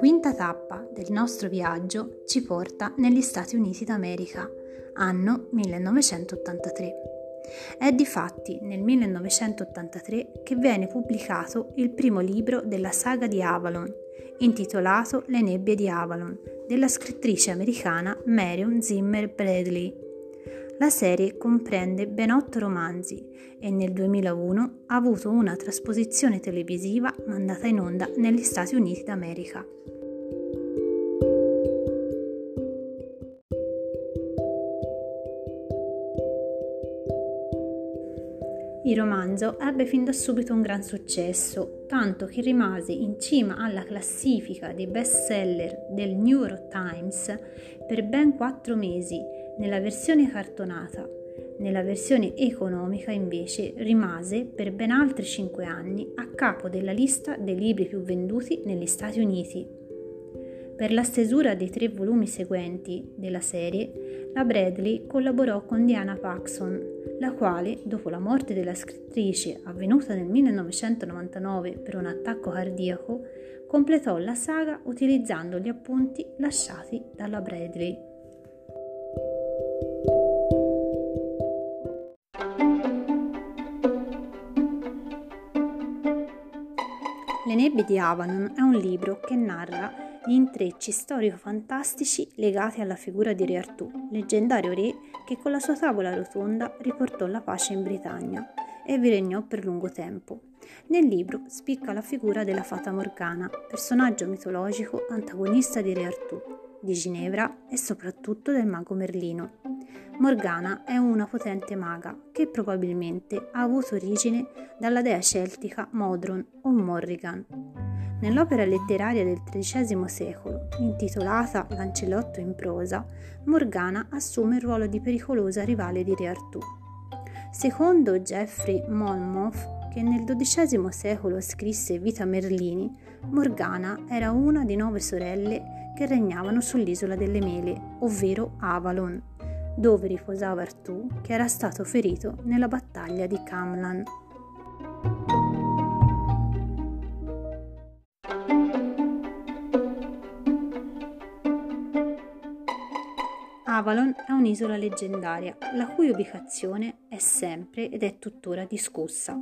quinta tappa del nostro viaggio ci porta negli Stati Uniti d'America, anno 1983. È di fatti nel 1983 che viene pubblicato il primo libro della saga di Avalon, intitolato Le nebbie di Avalon, della scrittrice americana Marion Zimmer Bradley. La serie comprende ben otto romanzi e nel 2001 ha avuto una trasposizione televisiva mandata in onda negli Stati Uniti d'America. Il romanzo ebbe fin da subito un gran successo, tanto che rimase in cima alla classifica dei bestseller del New York Times per ben quattro mesi nella versione cartonata. Nella versione economica invece rimase per ben altri 5 anni a capo della lista dei libri più venduti negli Stati Uniti. Per la stesura dei tre volumi seguenti della serie, la Bradley collaborò con Diana Paxson, la quale, dopo la morte della scrittrice avvenuta nel 1999 per un attacco cardiaco, completò la saga utilizzando gli appunti lasciati dalla Bradley. Le nebbie di Avalon è un libro che narra gli intrecci storico-fantastici legati alla figura di Re Artù, leggendario re che con la sua tavola rotonda riportò la pace in Britannia e vi regnò per lungo tempo. Nel libro spicca la figura della fata Morgana, personaggio mitologico antagonista di Re Artù, di Ginevra e soprattutto del mago Merlino. Morgana è una potente maga che probabilmente ha avuto origine dalla dea celtica Modron o Morrigan. Nell'opera letteraria del XIII secolo, intitolata Lancelotto in prosa, Morgana assume il ruolo di pericolosa rivale di Re Artù. Secondo Geoffrey Monmouth, che nel XII secolo scrisse Vita Merlini, Morgana era una di nove sorelle che regnavano sull'isola delle mele, ovvero Avalon, dove riposava Artù, che era stato ferito nella battaglia di Camlan. Avalon è un'isola leggendaria, la cui ubicazione è sempre ed è tuttora discussa.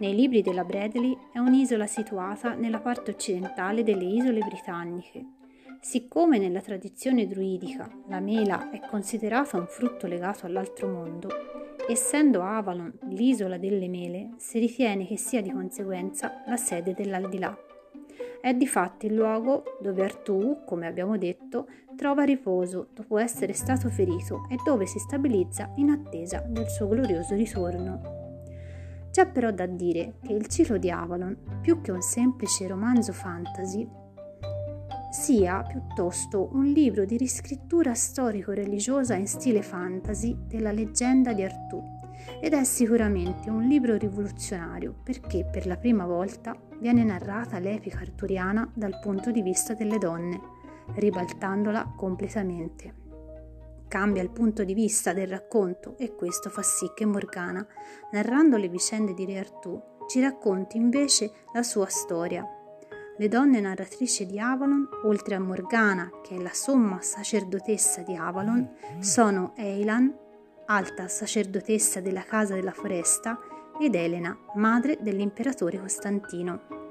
Nei libri della Bradley è un'isola situata nella parte occidentale delle isole britanniche, Siccome nella tradizione druidica la mela è considerata un frutto legato all'altro mondo, essendo Avalon l'isola delle mele, si ritiene che sia di conseguenza la sede dell'aldilà. È di fatti il luogo dove Artù, come abbiamo detto, trova riposo dopo essere stato ferito e dove si stabilizza in attesa del suo glorioso ritorno. C'è però da dire che il ciclo di Avalon, più che un semplice romanzo fantasy, sia piuttosto un libro di riscrittura storico-religiosa in stile fantasy della leggenda di Artù ed è sicuramente un libro rivoluzionario perché per la prima volta viene narrata l'epica arturiana dal punto di vista delle donne, ribaltandola completamente. Cambia il punto di vista del racconto e questo fa sì che Morgana, narrando le vicende di Re Artù, ci racconti invece la sua storia, le donne narratrici di Avalon, oltre a Morgana, che è la somma sacerdotessa di Avalon, sono Eilan, alta sacerdotessa della Casa della Foresta, ed Elena, madre dell'imperatore Costantino.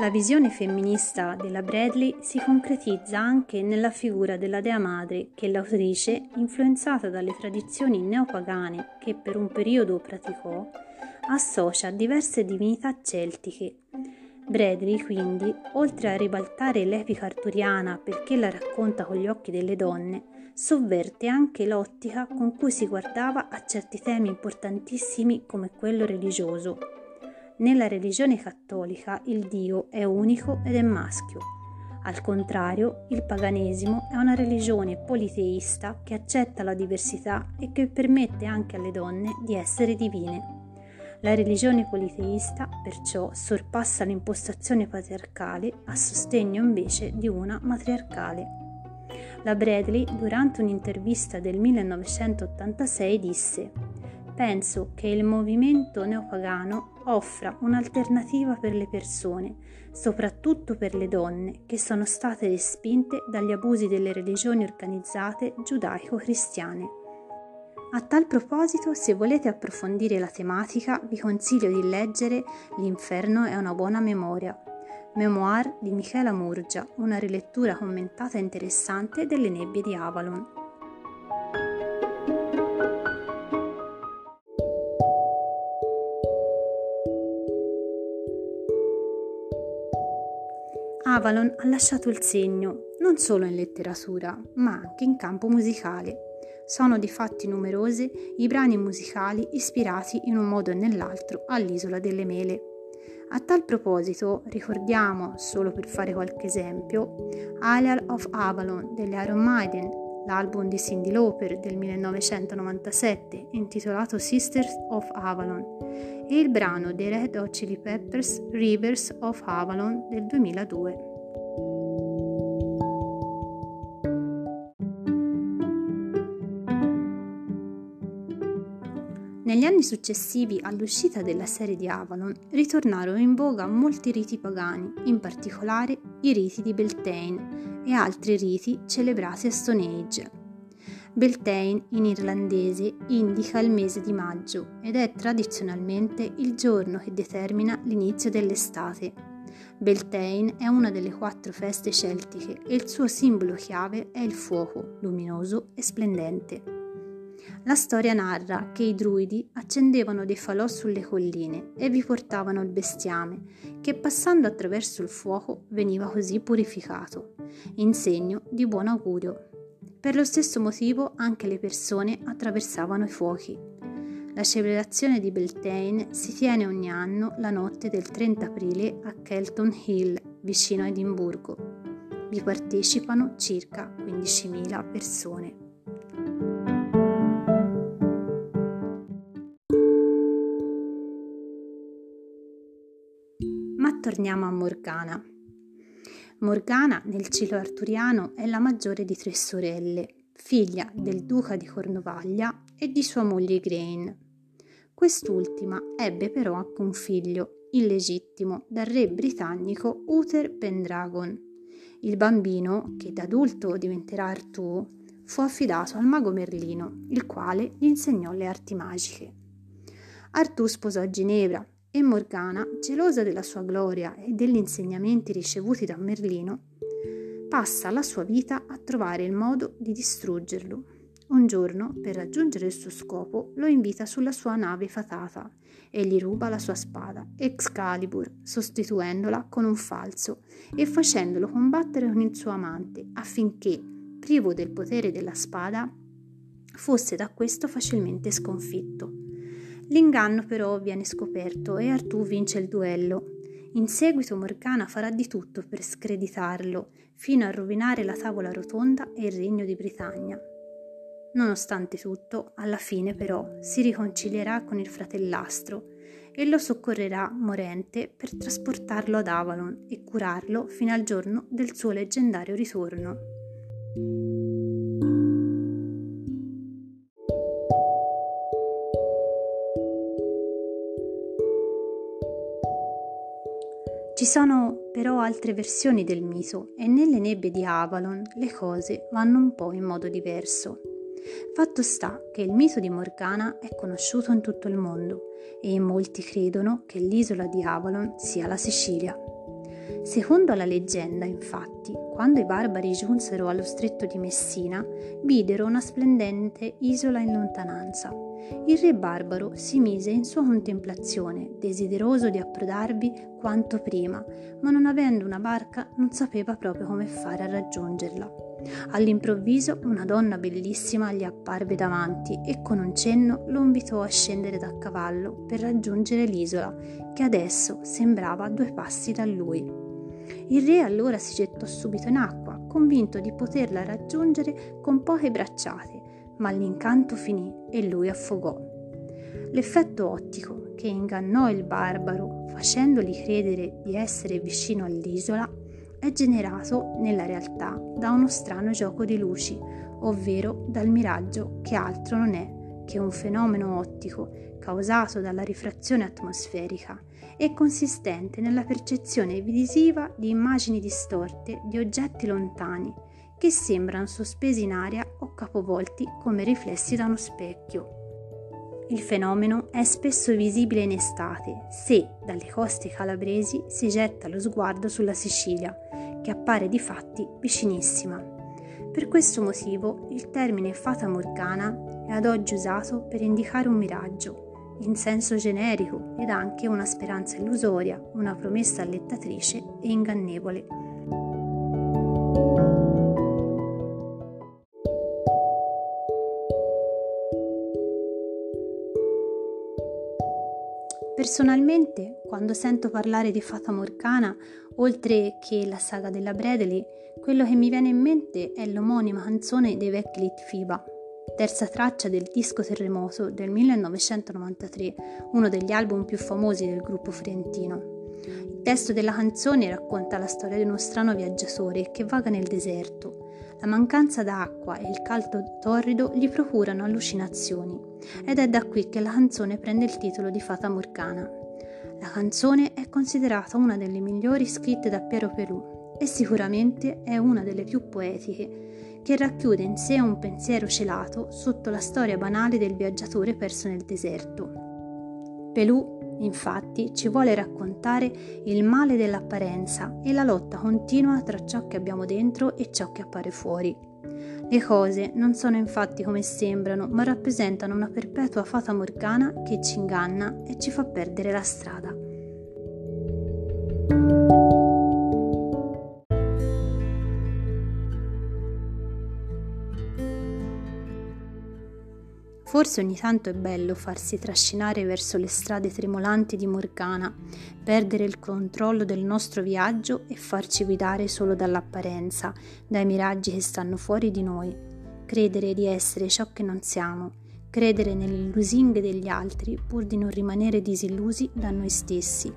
La visione femminista della Bradley si concretizza anche nella figura della Dea Madre che l'autrice, influenzata dalle tradizioni neopagane che per un periodo praticò, associa a diverse divinità celtiche. Bradley, quindi, oltre a ribaltare l'epica arturiana perché la racconta con gli occhi delle donne, sovverte anche l'ottica con cui si guardava a certi temi importantissimi come quello religioso nella religione cattolica il Dio è unico ed è maschio. Al contrario, il paganesimo è una religione politeista che accetta la diversità e che permette anche alle donne di essere divine. La religione politeista perciò sorpassa l'impostazione patriarcale a sostegno invece di una matriarcale. La Bradley, durante un'intervista del 1986, disse penso che il movimento neopagano offra un'alternativa per le persone, soprattutto per le donne che sono state respinte dagli abusi delle religioni organizzate giudaico-cristiane. A tal proposito, se volete approfondire la tematica, vi consiglio di leggere L'inferno è una buona memoria, memoir di Michela Murgia, una rilettura commentata interessante delle nebbie di Avalon. Avalon ha lasciato il segno non solo in letteratura, ma anche in campo musicale. Sono di fatti numerose i brani musicali ispirati in un modo o nell'altro all'isola delle mele. A tal proposito ricordiamo, solo per fare qualche esempio, Isle of Avalon delle Iron Maiden, l'album di Cindy Lauper del 1997 intitolato Sisters of Avalon e il brano dei Red Hot Chili Peppers Rivers of Avalon del 2002. Negli anni successivi all'uscita della serie di Avalon ritornarono in voga molti riti pagani, in particolare i riti di Beltane e altri riti celebrati a Stone Age. Beltane in irlandese indica il mese di maggio ed è tradizionalmente il giorno che determina l'inizio dell'estate. Beltane è una delle quattro feste celtiche e il suo simbolo chiave è il fuoco, luminoso e splendente. La storia narra che i druidi accendevano dei falò sulle colline e vi portavano il bestiame, che passando attraverso il fuoco veniva così purificato, in segno di buon augurio. Per lo stesso motivo anche le persone attraversavano i fuochi. La celebrazione di Beltane si tiene ogni anno la notte del 30 aprile a Kelton Hill, vicino a Edimburgo. Vi partecipano circa 15.000 persone. torniamo a Morgana. Morgana nel ciclo arturiano è la maggiore di tre sorelle, figlia del duca di Cornovaglia e di sua moglie Grain. Quest'ultima ebbe però anche un figlio, illegittimo, dal re britannico Uther Pendragon. Il bambino, che da adulto diventerà Artù, fu affidato al mago Merlino, il quale gli insegnò le arti magiche. Artù sposò Ginevra, e Morgana, gelosa della sua gloria e degli insegnamenti ricevuti da Merlino, passa la sua vita a trovare il modo di distruggerlo. Un giorno, per raggiungere il suo scopo, lo invita sulla sua nave fatata e gli ruba la sua spada, Excalibur, sostituendola con un falso e facendolo combattere con il suo amante affinché, privo del potere della spada, fosse da questo facilmente sconfitto. L'inganno però viene scoperto e Artù vince il duello. In seguito Morgana farà di tutto per screditarlo, fino a rovinare la tavola rotonda e il regno di Britannia. Nonostante tutto, alla fine però si riconcilierà con il fratellastro e lo soccorrerà morente per trasportarlo ad Avalon e curarlo fino al giorno del suo leggendario ritorno. Sono però altre versioni del mito e nelle nebbie di Avalon le cose vanno un po' in modo diverso. Fatto sta che il mito di Morgana è conosciuto in tutto il mondo e molti credono che l'isola di Avalon sia la Sicilia. Secondo la leggenda, infatti, quando i barbari giunsero allo stretto di Messina, videro una splendente isola in lontananza il re barbaro si mise in sua contemplazione, desideroso di approdarvi quanto prima, ma non avendo una barca non sapeva proprio come fare a raggiungerla. All'improvviso una donna bellissima gli apparve davanti e con un cenno lo invitò a scendere da cavallo per raggiungere l'isola, che adesso sembrava a due passi da lui. Il re allora si gettò subito in acqua, convinto di poterla raggiungere con poche bracciate ma l'incanto finì e lui affogò. L'effetto ottico che ingannò il barbaro facendogli credere di essere vicino all'isola è generato nella realtà da uno strano gioco di luci, ovvero dal miraggio che altro non è che un fenomeno ottico causato dalla rifrazione atmosferica è consistente nella percezione visiva di immagini distorte di oggetti lontani che sembrano sospesi in aria o capovolti come riflessi da uno specchio. Il fenomeno è spesso visibile in estate se dalle coste calabresi si getta lo sguardo sulla Sicilia, che appare di fatti vicinissima. Per questo motivo il termine fata morgana è ad oggi usato per indicare un miraggio, in senso generico ed anche una speranza illusoria, una promessa allettatrice e ingannevole. Personalmente, quando sento parlare di Fata Morgana, oltre che la saga della Bradley, quello che mi viene in mente è l'omonima canzone dei vecchi Litfiba, terza traccia del disco Terremoto del 1993, uno degli album più famosi del gruppo fiorentino. Il testo della canzone racconta la storia di uno strano viaggiatore che vaga nel deserto la mancanza d'acqua e il caldo torrido gli procurano allucinazioni ed è da qui che la canzone prende il titolo di Fata Morgana. La canzone è considerata una delle migliori scritte da Piero Pelù e sicuramente è una delle più poetiche, che racchiude in sé un pensiero celato sotto la storia banale del viaggiatore perso nel deserto. Pelù Infatti ci vuole raccontare il male dell'apparenza e la lotta continua tra ciò che abbiamo dentro e ciò che appare fuori. Le cose non sono infatti come sembrano, ma rappresentano una perpetua fata morgana che ci inganna e ci fa perdere la strada. Forse ogni tanto è bello farsi trascinare verso le strade tremolanti di Morgana, perdere il controllo del nostro viaggio e farci guidare solo dall'apparenza, dai miraggi che stanno fuori di noi, credere di essere ciò che non siamo, credere nelle lusinghe degli altri pur di non rimanere disillusi da noi stessi.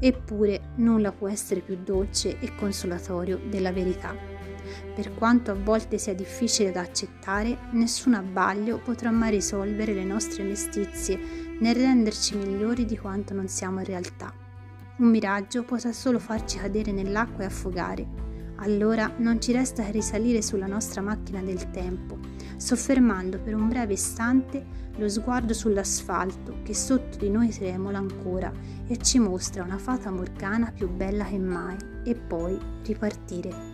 Eppure nulla può essere più dolce e consolatorio della verità. Per quanto a volte sia difficile da accettare, nessun abbaglio potrà mai risolvere le nostre mestizie né renderci migliori di quanto non siamo in realtà. Un miraggio potrà solo farci cadere nell'acqua e affogare. Allora non ci resta che risalire sulla nostra macchina del tempo, soffermando per un breve istante lo sguardo sull'asfalto che sotto di noi tremola ancora e ci mostra una fata morgana più bella che mai, e poi ripartire.